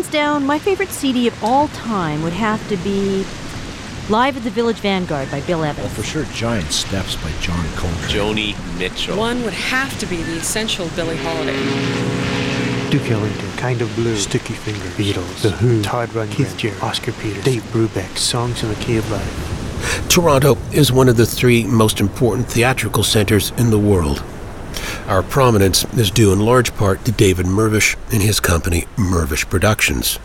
hands down, my favorite CD of all time would have to be Live at the Village Vanguard by Bill Evans. Well, for sure, Giant Steps by John Coltrane. Joni Mitchell. One would have to be the essential Billie Holiday. Duke Ellington, Kind of Blue, Sticky Fingers, Beatles, The Who, Todd Rundgren, Keith Jarrett, Oscar Peters, Dave Brubeck, Songs in the Key of Life. Toronto is one of the three most important theatrical centers in the world. Our prominence is due in large part to David Mirvish and his company, Mirvish Productions.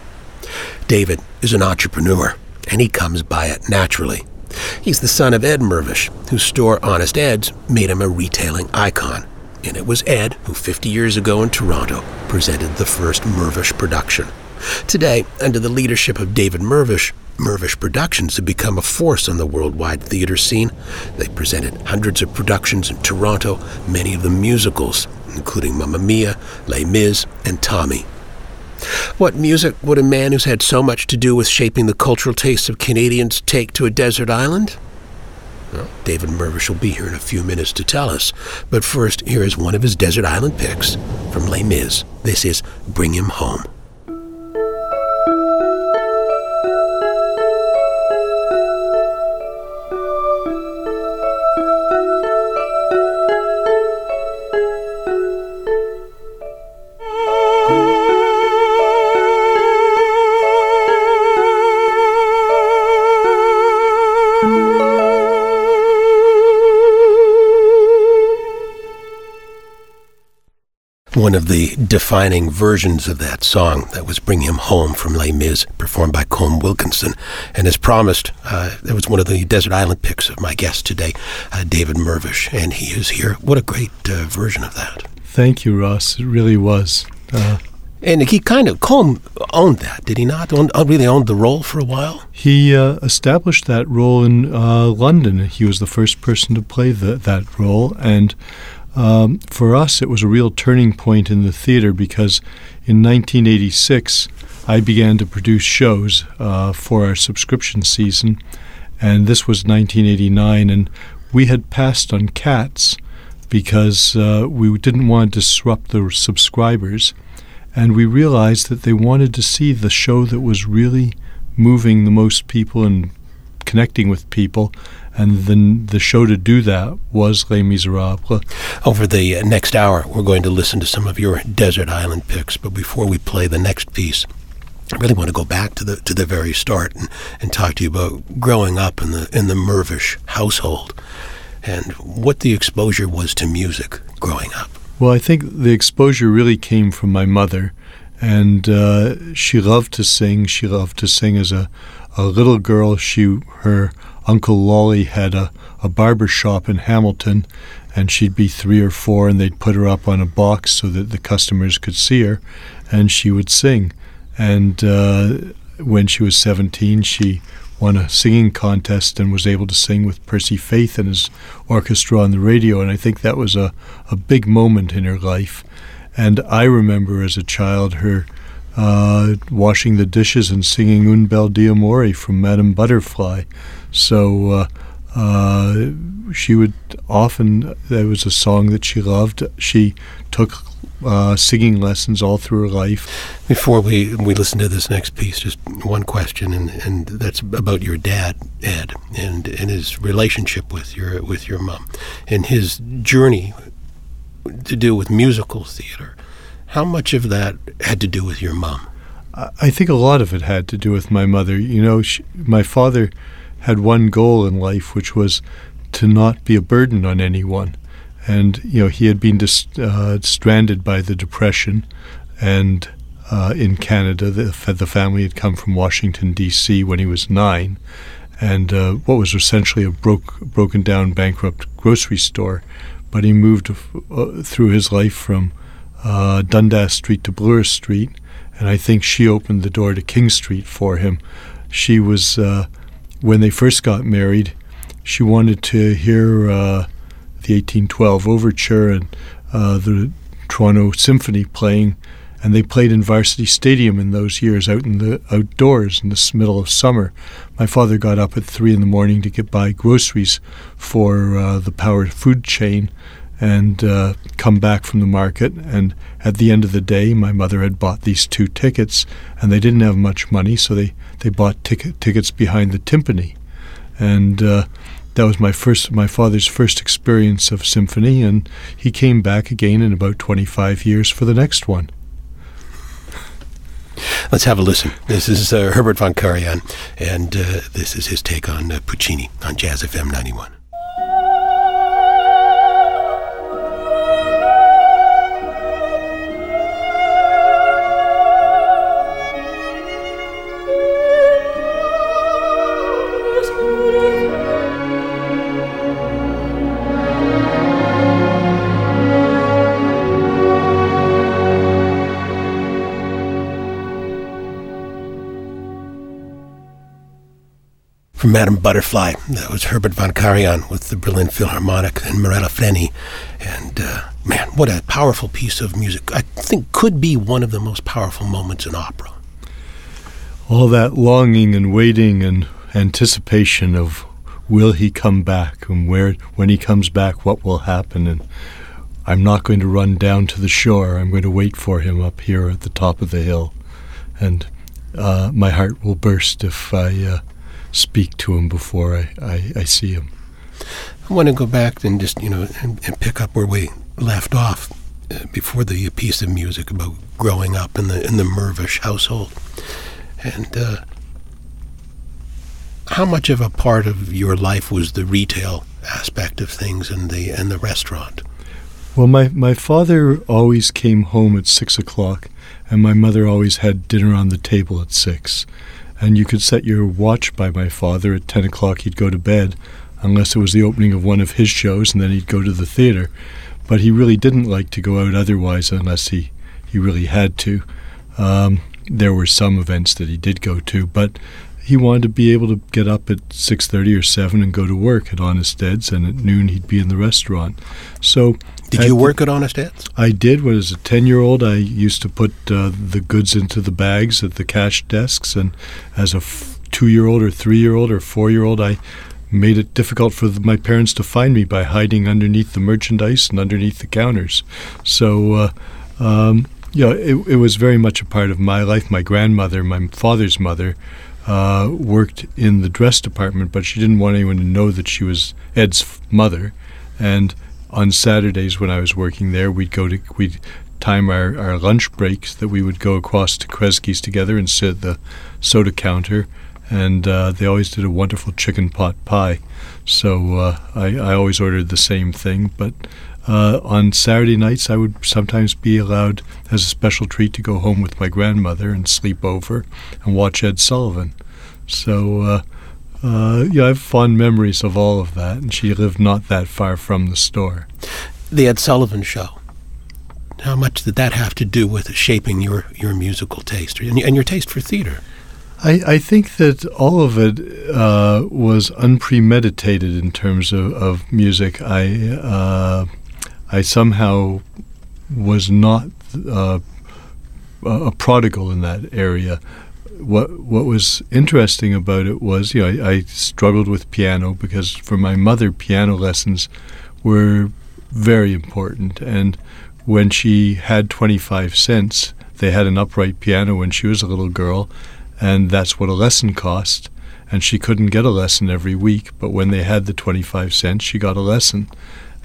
David is an entrepreneur and he comes by it naturally. He's the son of Ed Mirvish, whose store Honest Ed's made him a retailing icon. And it was Ed who, 50 years ago in Toronto, presented the first Mirvish production. Today, under the leadership of David Mirvish, Mirvish Productions have become a force on the worldwide theater scene. They presented hundreds of productions in Toronto, many of them musicals, including Mamma Mia, Les Mis, and Tommy. What music would a man who's had so much to do with shaping the cultural tastes of Canadians take to a desert island? Well, David Mirvish will be here in a few minutes to tell us. But first, here is one of his desert island picks from Les Mis. This is Bring Him Home. One of the defining versions of that song that was Bring Him Home from Les Mis, performed by Colm Wilkinson. And as promised, uh, that was one of the Desert Island picks of my guest today, uh, David Mirvish, and he is here. What a great uh, version of that. Thank you, Ross. It really was. Uh, and he kind of, Colm owned that, did he not? Owned, uh, really owned the role for a while? He uh, established that role in London. He was the first person to play the, that role. And um, for us, it was a real turning point in the theater because in 1986, I began to produce shows uh, for our subscription season, and this was 1989, and we had passed on Cats because uh, we didn't want to disrupt the subscribers, and we realized that they wanted to see the show that was really moving the most people and connecting with people, and then the show to do that was Les Miserables. Over the next hour, we're going to listen to some of your desert island picks. But before we play the next piece, I really want to go back to the to the very start and, and talk to you about growing up in the in the Mirvish household and what the exposure was to music growing up. Well, I think the exposure really came from my mother, and uh, she loved to sing. She loved to sing as a, a little girl. She her Uncle Lolly had a, a barber shop in Hamilton, and she'd be three or four, and they'd put her up on a box so that the customers could see her, and she would sing. And uh, when she was 17, she won a singing contest and was able to sing with Percy Faith and his orchestra on the radio, and I think that was a, a big moment in her life. And I remember as a child her uh, washing the dishes and singing Un bel d'amore from Madame Butterfly. So uh, uh, she would often, there was a song that she loved. She took uh, singing lessons all through her life. Before we, we listen to this next piece, just one question, and, and that's about your dad, Ed, and, and his relationship with your with your mom, and his journey to do with musical theater. How much of that had to do with your mom? I think a lot of it had to do with my mother. You know, she, my father had one goal in life, which was to not be a burden on anyone. And you know, he had been dis- uh, stranded by the depression, and uh, in Canada, the, the family had come from Washington D.C. when he was nine, and uh, what was essentially a broke, broken down, bankrupt grocery store. But he moved uh, through his life from uh, Dundas Street to Bloor Street, and I think she opened the door to King Street for him. She was uh, when they first got married, she wanted to hear uh, the 1812 Overture and uh, the Toronto Symphony playing, and they played in Varsity Stadium in those years, out in the outdoors in the middle of summer. My father got up at three in the morning to get buy groceries for uh, the Power food chain, and uh, come back from the market. And at the end of the day, my mother had bought these two tickets, and they didn't have much money, so they, they bought ticket, tickets behind the timpani. And uh, that was my first, my father's first experience of symphony, and he came back again in about 25 years for the next one. Let's have a listen. This is uh, Herbert von Karajan, and uh, this is his take on uh, Puccini on Jazz FM 91. From Madame Butterfly, that was Herbert von Karajan with the Berlin Philharmonic and Mirella Freni. And uh, man, what a powerful piece of music. I think could be one of the most powerful moments in opera. All that longing and waiting and anticipation of will he come back and where when he comes back what will happen and I'm not going to run down to the shore. I'm going to wait for him up here at the top of the hill. And uh, my heart will burst if I uh, speak to him before I, I, I see him. I want to go back and just, you know, and, and pick up where we left off uh, before the piece of music about growing up in the in the Mirvish household. And uh, how much of a part of your life was the retail aspect of things and the and the restaurant? Well, my, my father always came home at six o'clock, and my mother always had dinner on the table at six and you could set your watch by my father. At 10 o'clock he'd go to bed unless it was the opening of one of his shows and then he'd go to the theater. But he really didn't like to go out otherwise unless he, he really had to. Um, there were some events that he did go to but he wanted to be able to get up at 6.30 or 7 and go to work at honest ed's and at noon he'd be in the restaurant. So did you work at Honest Ed's? I did. When I was a 10 year old, I used to put uh, the goods into the bags at the cash desks. And as a f- two year old or three year old or four year old, I made it difficult for the, my parents to find me by hiding underneath the merchandise and underneath the counters. So, uh, um, yeah, it, it was very much a part of my life. My grandmother, my father's mother, uh, worked in the dress department, but she didn't want anyone to know that she was Ed's mother. And on Saturdays when I was working there, we'd go to we'd time our, our lunch breaks that we would go across to Kresge's together and sit at the soda counter, and uh, they always did a wonderful chicken pot pie. So uh, I, I always ordered the same thing, but. Uh, on Saturday nights, I would sometimes be allowed, as a special treat, to go home with my grandmother and sleep over and watch Ed Sullivan. So uh, yeah, I have fond memories of all of that, and she lived not that far from the store. The Ed Sullivan Show. How much did that have to do with shaping your, your musical taste and, and your taste for theater? I, I think that all of it uh, was unpremeditated in terms of, of music. I uh, I somehow was not uh, a prodigal in that area what what was interesting about it was, you know, I, I, struggled with piano because for my mother, piano lessons were very important. And when she had 25 cents, they had an upright piano when she was a little girl, and that's what a lesson cost. And she couldn't get a lesson every week, but when they had the 25 cents, she got a lesson.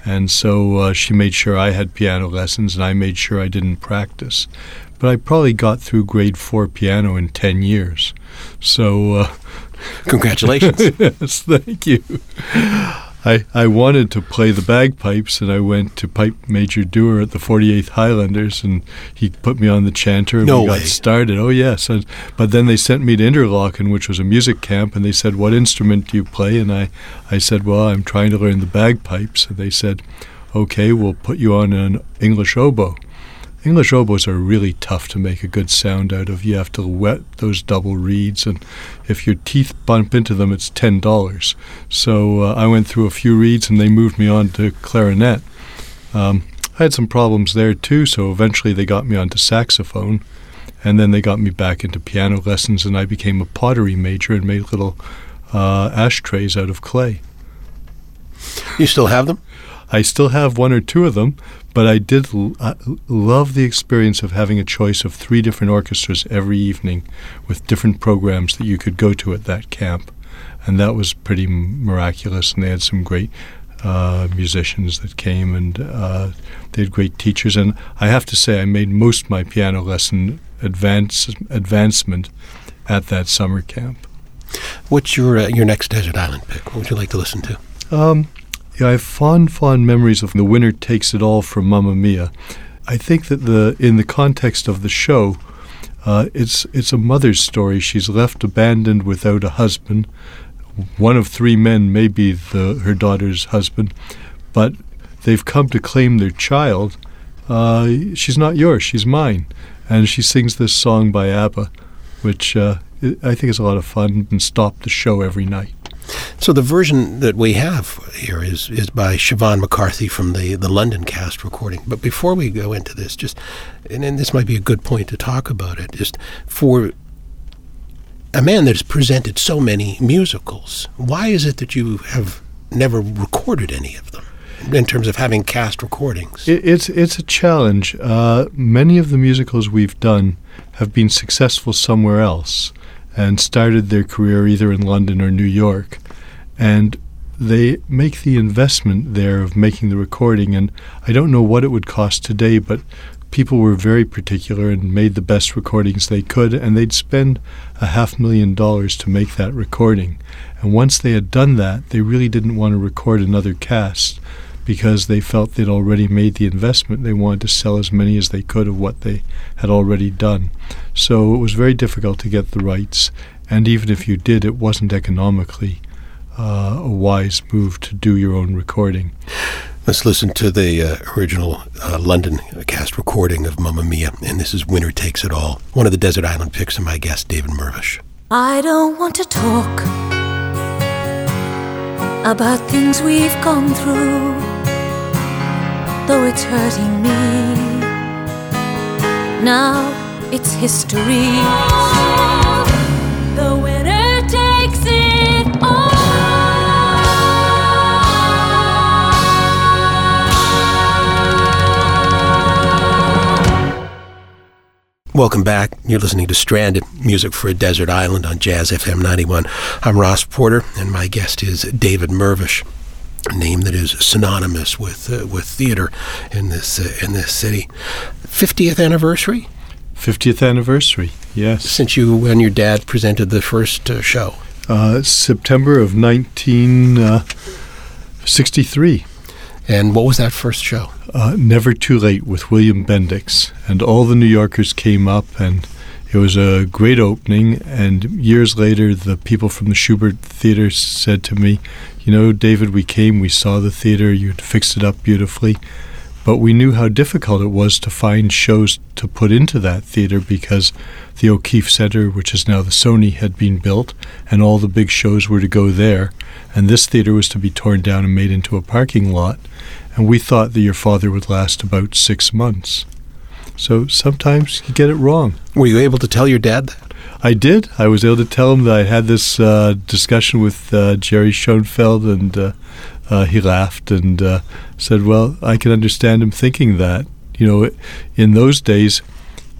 And so uh, she made sure I had piano lessons, and I made sure I didn't practice but I probably got through grade four piano in 10 years. So, uh, congratulations. yes, thank you. I, I wanted to play the bagpipes, and I went to pipe major Dewar at the 48th Highlanders, and he put me on the chanter, and no we way. got started. Oh yes, and, but then they sent me to Interlochen, which was a music camp, and they said, "What instrument do you play?" And I, I said, "Well, I'm trying to learn the bagpipes." And they said, "Okay, we'll put you on an English oboe." English oboes are really tough to make a good sound out of. You have to wet those double reeds, and if your teeth bump into them, it's ten dollars. So uh, I went through a few reeds, and they moved me on to clarinet. Um, I had some problems there too, so eventually they got me onto saxophone, and then they got me back into piano lessons, and I became a pottery major and made little uh, ashtrays out of clay. You still have them? I still have one or two of them, but I did l- uh, love the experience of having a choice of three different orchestras every evening with different programs that you could go to at that camp. And that was pretty m- miraculous. And they had some great uh, musicians that came, and uh, they had great teachers. And I have to say, I made most of my piano lesson advance, advancement at that summer camp. What's your uh, your next desert island pick? What would you like to listen to? Um, yeah, I have fond, fond memories of "The Winner Takes It All" from Mamma Mia. I think that the in the context of the show, uh, it's it's a mother's story. She's left abandoned without a husband. One of three men may be the her daughter's husband, but they've come to claim their child. Uh, she's not yours. She's mine, and she sings this song by ABBA, which uh, I think is a lot of fun and stop the show every night. So the version that we have here is is by Siobhan McCarthy from the the London cast recording. But before we go into this, just and, and this might be a good point to talk about it, just for a man that has presented so many musicals, why is it that you have never recorded any of them? In terms of having cast recordings, It, it's it's a challenge. Uh, many of the musicals we've done have been successful somewhere else and started their career either in London or New York, and they make the investment there of making the recording. And I don't know what it would cost today, but people were very particular and made the best recordings they could, and they'd spend a half million dollars to make that recording. And once they had done that, they really didn't want to record another cast because they felt they'd already made the investment. They wanted to sell as many as they could of what they had already done. So it was very difficult to get the rights, and even if you did, it wasn't economically uh, a wise move to do your own recording. let's listen to the uh, original uh, London cast recording of Mamma Mia, and this is "Winner Takes It All," one of the desert island picks of my guest David Mirvish. I don't want to talk about things we've gone through, though it's hurting me. Now it's history. The takes it all. Welcome back. You're listening to Stranded Music for a Desert Island on Jazz FM 91. I'm Ross Porter, and my guest is David Mirvish, a name that is synonymous with uh, with theater in this uh, in this city. 50th anniversary 50th anniversary, yes. since you and your dad presented the first uh, show. Uh, September of 1963. And what was that first show? uh, Never Too Late with William Bendix. And all the New Yorkers came up, and it was a great opening. And years later, the people from the Shubert Theater said to me, You know, David, we came, we saw the theater, you'd fixed it up beautifully. But we knew how difficult it was to find shows to put into that theater because the O'Keefe Center, which is now the Sony, had been built, and all the big shows were to go there. And this theater was to be torn down and made into a parking lot. And we thought that your father would last about six months. So sometimes you get it wrong. Were you able to tell your dad that? I did. I was able to tell him that I had this uh, discussion with uh, Jerry Schoenfeld, and uh, uh, he laughed and uh, said, "Well, I can understand him thinking that. You know, in those days,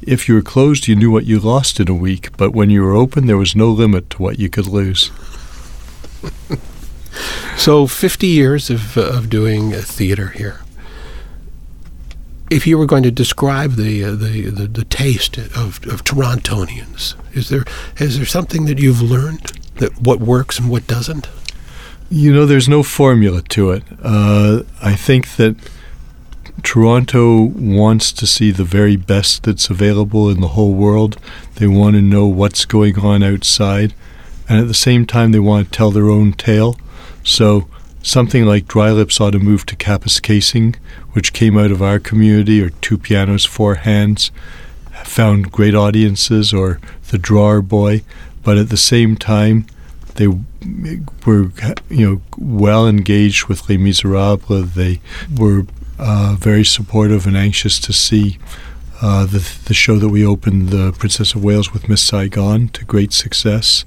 if you were closed, you knew what you lost in a week, but when you were open, there was no limit to what you could lose." So 50 years of, of doing theater here. If you were going to describe the, uh, the, the, the taste of, of Torontonians, is there, is there something that you've learned that what works and what doesn't? You know, there's no formula to it. Uh, I think that Toronto wants to see the very best that's available in the whole world. They want to know what's going on outside. And at the same time, they want to tell their own tale. So something like Dry Lips ought to move to Kapuskasing, which came out of our community, or Two Pianos, Four Hands, found great audiences, or The Drawer Boy. But at the same time, they were you know well engaged with Les Miserables. They were uh, very supportive and anxious to see uh, the the show that we opened, The Princess of Wales with Miss Saigon, to great success,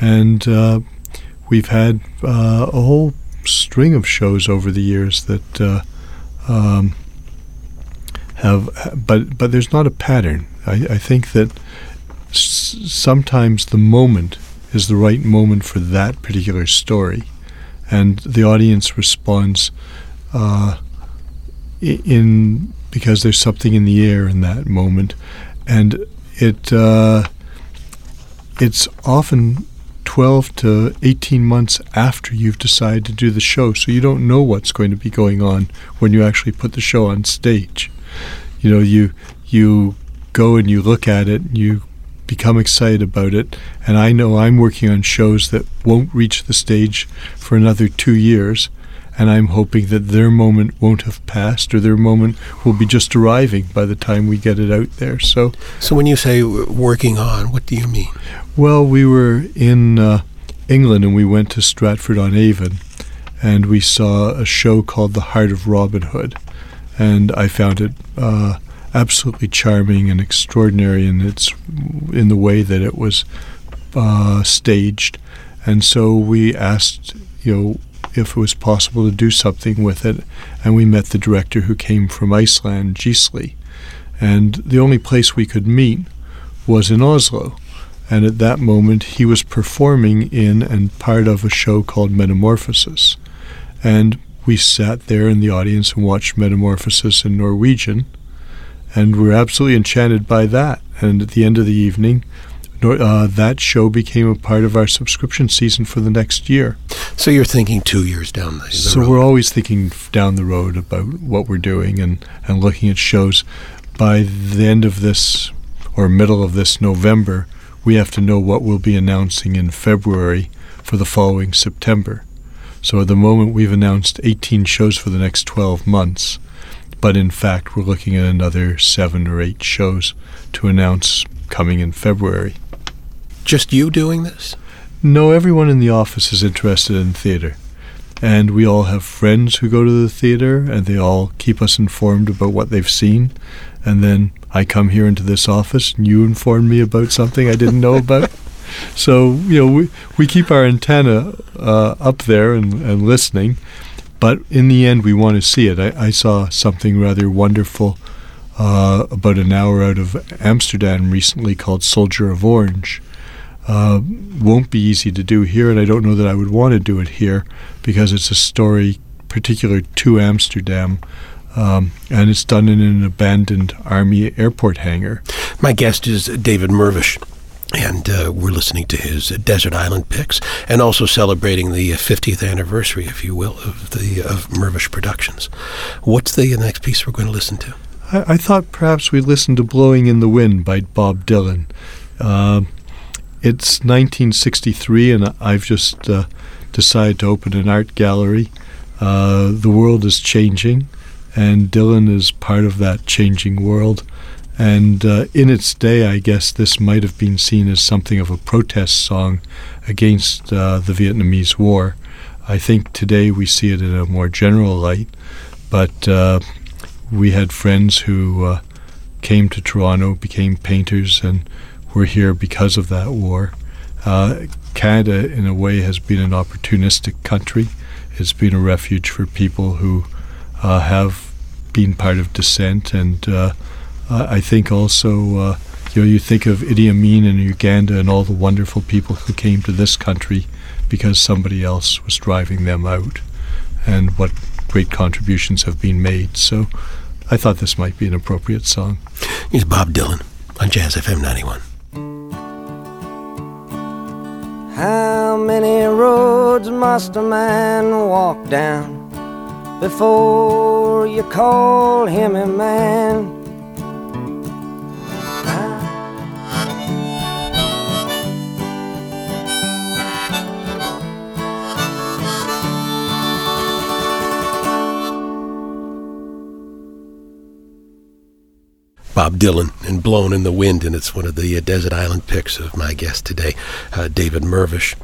and uh, we've had uh, a whole string of shows over the years that uh, um, have, but but there's not a pattern. I, I think that s- sometimes the moment is the right moment for that particular story, and the audience responds uh, in because there's something in the air in that moment, and it uh, it's often 12 to 18 months after you've decided to do the show, so you don't know what's going to be going on when you actually put the show on stage. You know, you you go and you look at it, and you become excited about it, and I know I'm working on shows that won't reach the stage for another two years, and I'm hoping that their moment won't have passed or their moment will be just arriving by the time we get it out there. So, So when you say working on, what do you mean? well, we were in uh, England and we went to Stratford on Avon, and we saw a show called The Heart of Robin Hood, and I found it uh, absolutely charming and extraordinary in its in the way that it was uh, staged, and so we asked, you know, if it was possible to do something with it, and we met the director who came from Iceland, Gisli, and the only place we could meet was in Oslo. And at that moment, he was performing in and part of a show called Metamorphosis. And we sat there in the audience and watched Metamorphosis in Norwegian. And we were absolutely enchanted by that. And at the end of the evening, uh, that show became a part of our subscription season for the next year. So you're thinking two years down the, the So road. we're always thinking down the road about what we're doing and, and looking at shows. By the end of this or middle of this November, we have to know what we'll be announcing in February for the following September. So at the moment, we've announced 18 shows for the next 12 months, but in fact, we're looking at another seven or eight shows to announce coming in February. Just you doing this? No, everyone in the office is interested in theater. And we all have friends who go to the theater, and they all keep us informed about what they've seen. And then I come here into this office, and you inform me about something I didn't know about. So, you know, we, we keep our antenna uh, up there and, and listening. But in the end, we want to see it. I, I saw something rather wonderful uh, about an hour out of Amsterdam recently called Soldier of Orange uh, won't be easy to do here, and I don't know that I would want to do it here because it's a story particular to Amsterdam, um, and it's done in an abandoned army airport hangar. My guest is David Mirvish. And uh, we're listening to his Desert Island picks, and also celebrating the 50th anniversary, if you will, of the of Mirvish Productions. What's the next piece we're going to listen to? I, I thought perhaps we'd listen to "Blowing in the Wind" by Bob Dylan. Uh, it's 1963, and I've just uh, decided to open an art gallery. Uh, the world is changing, and Dylan is part of that changing world. And uh, in its day, I guess this might have been seen as something of a protest song against uh, the Vietnamese War. I think today we see it in a more general light, but uh, we had friends who uh, came to Toronto, became painters, and were here because of that war. Uh, Canada, in a way, has been an opportunistic country. It's been a refuge for people who uh, have been part of dissent, and uh, I think also, uh, you know, you think of Idi Amin in Uganda and all the wonderful people who came to this country because somebody else was driving them out, and what great contributions have been made. So, I thought this might be an appropriate song. Here's Bob Dylan on Jazz FM 91. How many roads must a man walk down before you call him a man? Bob Dylan and Blown in the Wind, and it's one of the uh, Desert Island picks of my guest today, uh, David Mirvish.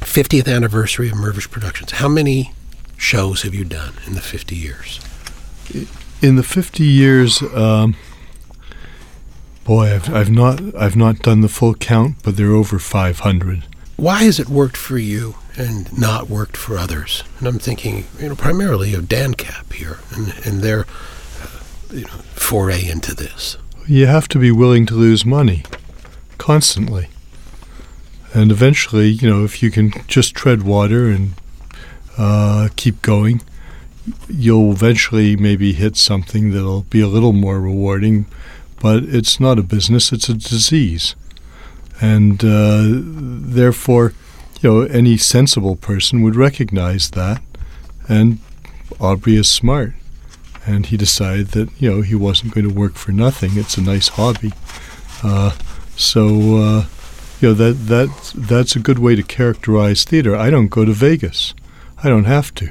50th anniversary of Mirvish Productions. How many shows have you done in the 50 years? In the 50 years, um, boy, I've, I've not I've not done the full count, but they're over 500. Why has it worked for you and not worked for others. And I'm thinking, you know, primarily of Dancap here and, and their you know, foray into this. You have to be willing to lose money constantly. And eventually, you know, if you can just tread water and uh, keep going, you'll eventually maybe hit something that'll be a little more rewarding. But it's not a business, it's a disease. And uh, therefore, you know, any sensible person would recognize that. And Aubrey is smart. And he decided that, you know, he wasn't going to work for nothing. It's a nice hobby. Uh, so, uh, you know, that, that, that's a good way to characterize theater. I don't go to Vegas. I don't have to.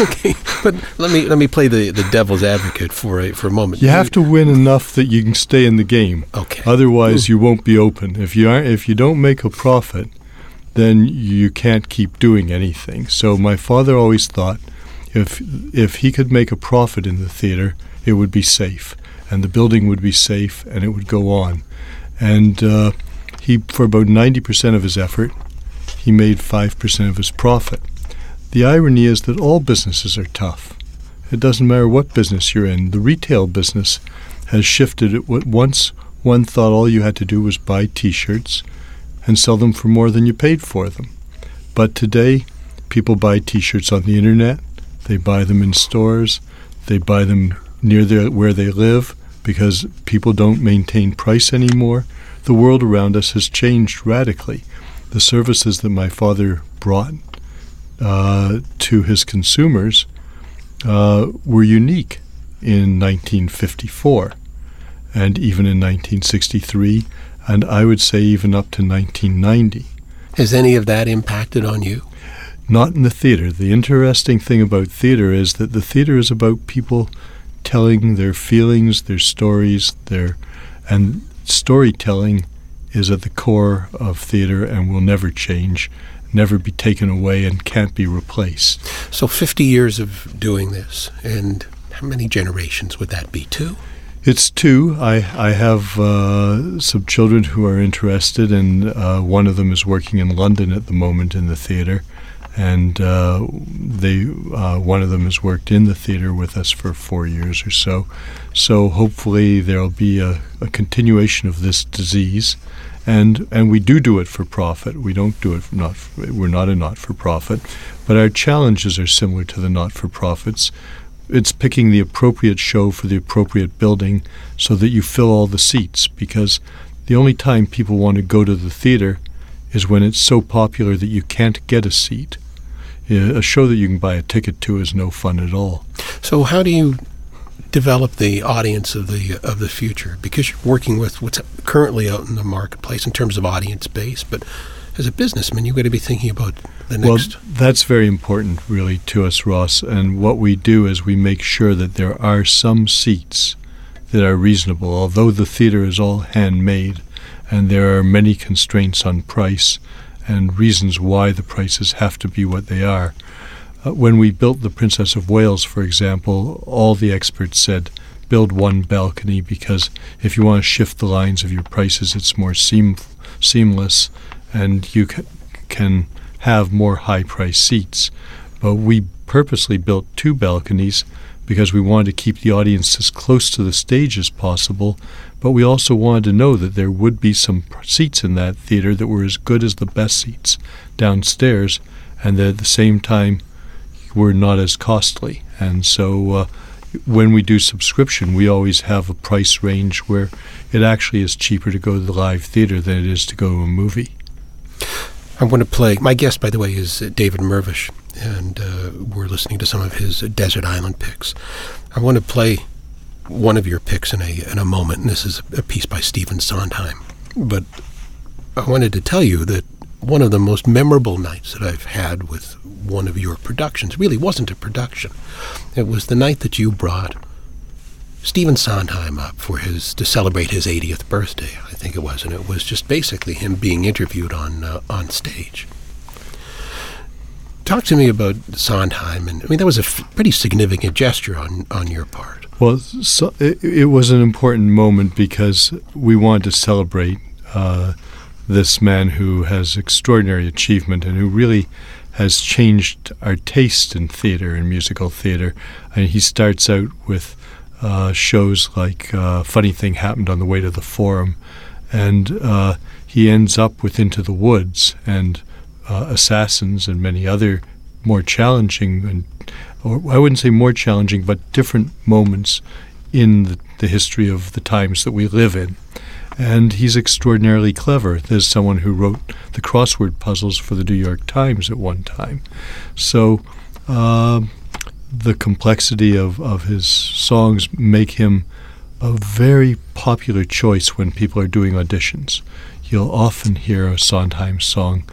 okay, but let me let me play the, the devil's advocate for a for a moment. You have to win enough that you can stay in the game. Okay. Otherwise, you won't be open. If you aren't, if you don't make a profit, then you can't keep doing anything. So my father always thought, if if he could make a profit in the theater, it would be safe, and the building would be safe, and it would go on. And uh, he, for about ninety percent of his effort, he made five percent of his profit. The irony is that all businesses are tough. It doesn't matter what business you're in. The retail business has shifted. It once one thought all you had to do was buy T-shirts and sell them for more than you paid for them. But today, people buy T-shirts on the internet. They buy them in stores. They buy them near their, where they live because people don't maintain price anymore. The world around us has changed radically. The services that my father brought uh, to his consumers uh, were unique in 1954 and even in 1963, and I would say even up to 1990. Has any of that impacted on you? Not in the theater. The interesting thing about theater is that the theater is about people telling their feelings, their stories, their and storytelling is at the core of theater and will never change never be taken away and can't be replaced. So 50 years of doing this, and how many generations would that be? Two? It's two. I, I have uh, some children who are interested, and uh, one of them is working in London at the moment in the theater. And uh, they, uh, one of them has worked in the theater with us for four years or so. So hopefully there'll be a, a continuation of this disease and and we do do it for profit. We don't do it not. We're not a not for profit, but our challenges are similar to the not for profits. It's picking the appropriate show for the appropriate building, so that you fill all the seats. Because the only time people want to go to the theater is when it's so popular that you can't get a seat. A show that you can buy a ticket to is no fun at all. So how do you develop the audience of the of the future because you're working with what's currently out in the marketplace in terms of audience base but as a businessman you've got to be thinking about the next. well that's very important really to us ross. And what we do is we make sure that there are some seats that are reasonable. Although the theater is all handmade and there are many constraints on price and reasons why the prices have to be what they are uh, when we built the Princess of Wales, for example, all the experts said build one balcony because if you want to shift the lines of your prices, it's more seam- seamless and you ca- can have more high price seats. But we purposely built two balconies because we wanted to keep the audience as close to the stage as possible, but we also wanted to know that there would be some seats in that theater that were as good as the best seats downstairs, and that at the same time were not as costly. And so uh, when we do subscription, we always have a price range where it actually is cheaper to go to the live theater than it is to go to a movie. I'm going to play. My guest, by the way, is David Mirvish, and uh, we're listening to some of his Desert Island picks. I want to play one of your picks in a in a moment, and this is a piece by Stephen Sondheim. But I wanted to tell you that one of the most memorable nights that I've had with one of your productions really wasn't a production. It was the night that you brought Stephen Sondheim up for his to celebrate his 80th birthday, I think it was, and it was just basically him being interviewed on uh, on stage. Talk to me about Sondheim, and I mean that was a f- pretty significant gesture on on your part. Well, so it, it, was an important moment because we wanted to celebrate. Uh, this man who has extraordinary achievement and who really has changed our taste in theater and musical theater. And he starts out with uh, shows like uh, Funny Thing Happened on the Way to the Forum, and uh, he ends up with Into the Woods and uh, Assassins and many other more challenging and or I wouldn't say more challenging, but different moments in the, the history of the times that we live in. And he's extraordinarily clever. There's someone who wrote the crossword puzzles for the New York Times at one time. So uh, the complexity of, of his songs make him a very popular choice when people are doing auditions. You'll often hear a Sondheim song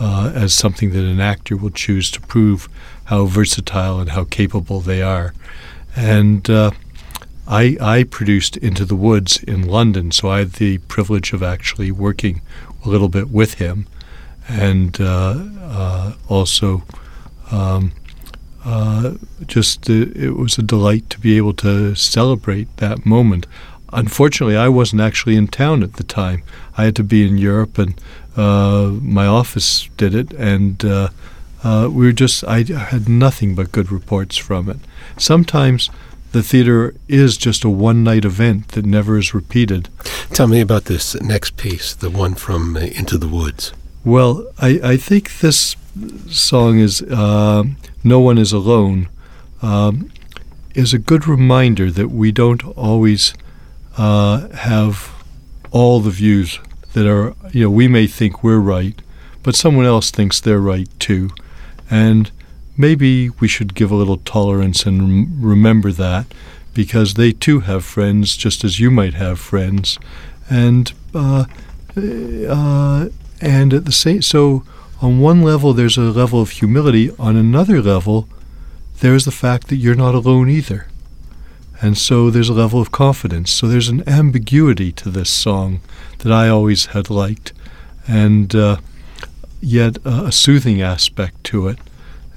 uh, as something that an actor will choose to prove how versatile and how capable they are. And uh, I, I produced Into the Woods in London, so I had the privilege of actually working a little bit with him, and uh, uh, also um, uh, just uh, it was a delight to be able to celebrate that moment. Unfortunately, I wasn't actually in town at the time. I had to be in Europe, and uh, my office did it, and uh, we were just I had nothing but good reports from it. Sometimes the theater is just a one night event that never is repeated. Tell me about this next piece, the one from uh, Into the Woods. Well, I, I think this song is uh, No One Is Alone, um, is a good reminder that we don't always uh, have all the views that are, you know, we may think we're right, but someone else thinks they're right too. And maybe we should give a little tolerance and rem- remember that because they too have friends, just as you might have friends. And uh, uh, and at the same so on one level there's a level of humility. On another level there's the fact that you're not alone either. And so there's a level of confidence. So there's an ambiguity to this song that i always had liked. And uh, yet a soothing aspect to it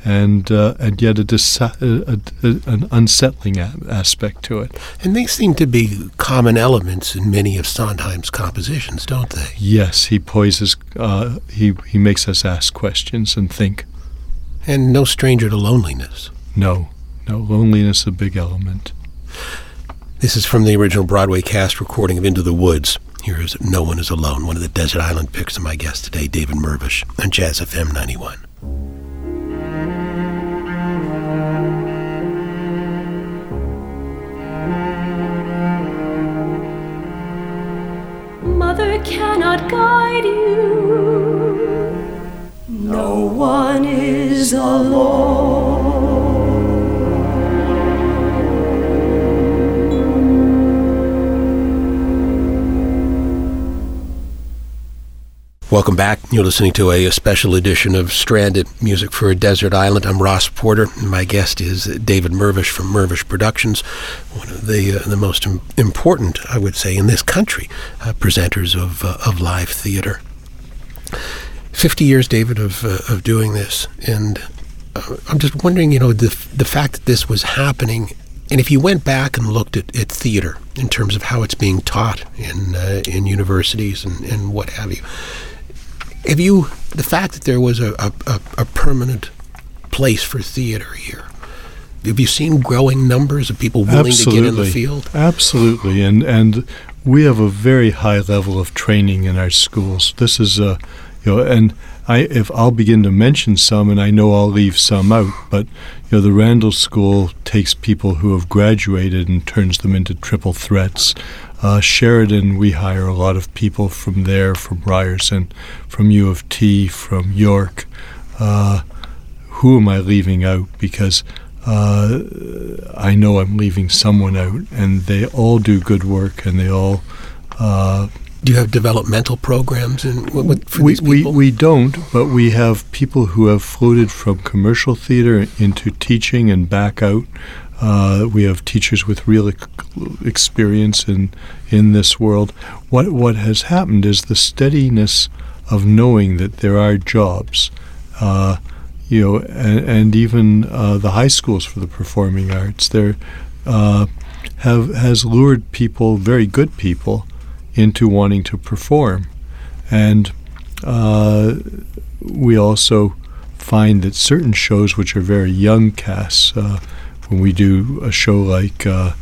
and uh, and yet a, dis- a, a, an unsettling aspect to it. And they seem to be common elements in many of Sondheim's compositions, don't they? Yes, he poises. Uh, he he makes us ask questions and think. And no stranger to loneliness. No, no loneliness a big element. This is from the original Broadway cast recording of Into the Woods. Here is No One Is Alone, one of the Desert Island picks of my guest today, David Mirvish, on Jazz FM 91. Mother cannot guide you. No one is alone. Welcome back. You're listening to a, a, special edition of Stranded Music for a Desert Island. I'm Ross Porter, and my guest is David Mirvish from Mirvish Productions, one of the uh, the most Im- important, I would say, in this country, uh, presenters of uh, of live theater. Fifty years, David, of uh, of doing this, and uh, I'm just wondering, you know, the the fact that this was happening and if you went back and looked at, at theater in terms of how it's being taught in uh, in universities and, and what have you, have you the fact that there was a, a, a permanent place for theater here? Have you seen growing numbers of people willing Absolutely. to get in the field? Absolutely, and and we have a very high level of training in our schools. This is a, you know, and I if I'll begin to mention some, and I know I'll leave some out, but you know, the Randall School takes people who have graduated and turns them into triple threats. Uh, Sheridan, we hire a lot of people from there, from Ryerson, from U of T, from York. Uh, who am I leaving out? Because uh, I know I'm leaving someone out, and they all do good work, and they all. Do you have developmental programs in, for we, these people? We, we don't, but we have people who have floated from commercial theater into teaching and back out. Uh, we have teachers with real experience in in this world. What what has happened is the steadiness of knowing that there are jobs. Uh, you know, and, and even uh, the high schools for the performing arts, there uh, have has lured people, very good people, into wanting to perform, and uh, we also find that certain shows which are very young casts, uh, when we do a show like uh,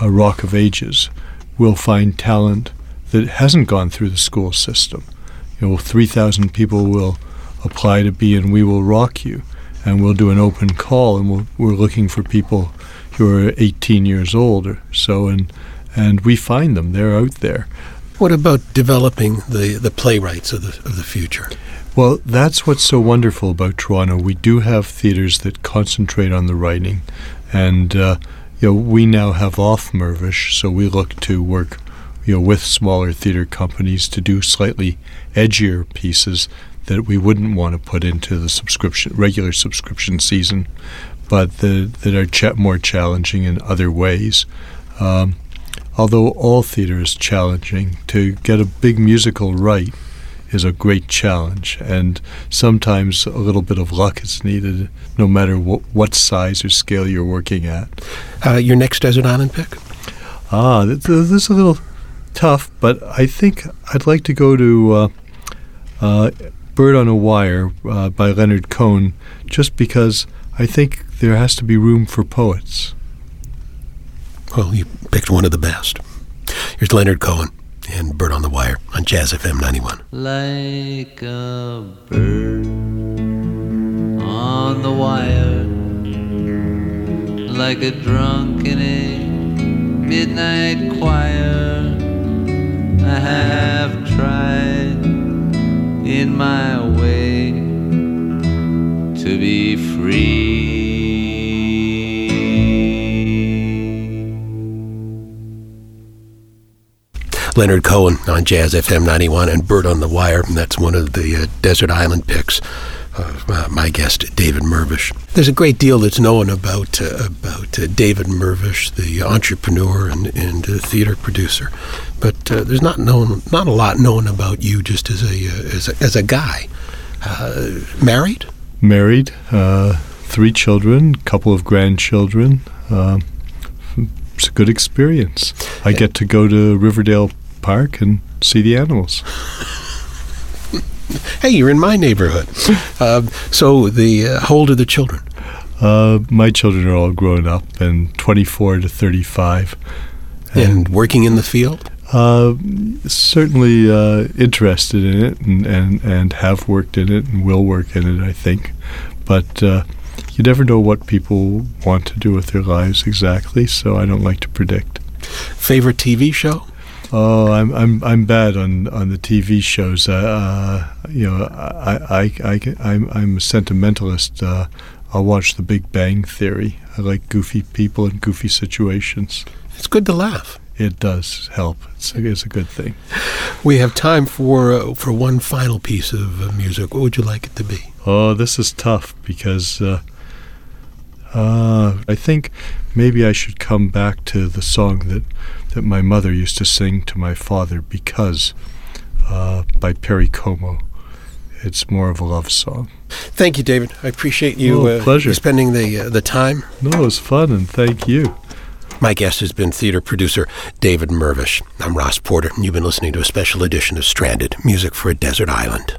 a Rock of Ages, we'll find talent that hasn't gone through the school system. You know, 3,000 people will apply to be in We Will Rock You, and we'll do an open call, and we'll, we're looking for people who are 18 years old or so, and and we find them. They're out there. What about developing the, the playwrights of the of the future? Well, that's what's so wonderful about Toronto. We do have theaters that concentrate on the writing, and uh, you know we now have off Mirvish, so we look to work you know with smaller theater companies to do slightly edgier pieces that we wouldn't want to put into the subscription regular subscription season, but the, that are ch- more challenging in other ways. Um, although all theater is challenging, to get a big musical right is a great challenge, and sometimes a little bit of luck is needed, no matter what, what size or scale you're working at. Uh, your next desert island pick? Ah, this, this is a little tough, but I think I'd like to go to uh, uh, Bird on a Wire uh, by Leonard Cohen, just because I think there has to be room for poets. Well, you picked one of the best. Here's Leonard Cohen and Bird on the Wire on Jazz FM 91. Like a bird on the wire, like a drunk in a midnight choir. I have tried in my way to be free. Leonard Cohen on Jazz FM 91 and Bird on the Wire. And that's one of the uh, Desert Island picks of uh, my guest, David Mirvish. There's a great deal that's known about uh, about uh, David Mirvish, the entrepreneur and, and uh, theater producer, but uh, there's not known not a lot known about you just as a uh, as a, as a guy. Uh, married? Married, uh, three children, couple of grandchildren. It's a good experience. I get to go to Riverdale Park and see the animals. Hey, you're in my neighborhood. Uh, so the uh, how old are the children? Uh, my children are all grown up and 24 to 35. And working in the field? Uh, certainly uh, interested in it and, and, and have worked in it and will work in it, I think. But uh, you never know what people want to do with their lives exactly, so I don't like to predict. Favorite TV show? Oh, I'm I'm I'm bad on, on the TV shows. Uh, uh, you know, I I I I'm I'm a sentimentalist. Uh, I'll watch The Big Bang Theory. I like goofy people and goofy situations. It's good to laugh. It does help. It's a, it's a good thing. We have time for uh, for one final piece of uh, music. What would you like it to be? Oh, this is tough because uh, uh, I think maybe I should come back to the song that, that my mother used to sing to my father because uh, by Perry Como. It's more of a love song. Thank you, David. I appreciate you Oh, pleasure. spending the uh, the time. No, it was fun, and thank you. My guest has been theater producer David Mirvish. I'm Ross Porter, and you've been listening to a special edition of Stranded Music for a Desert Island.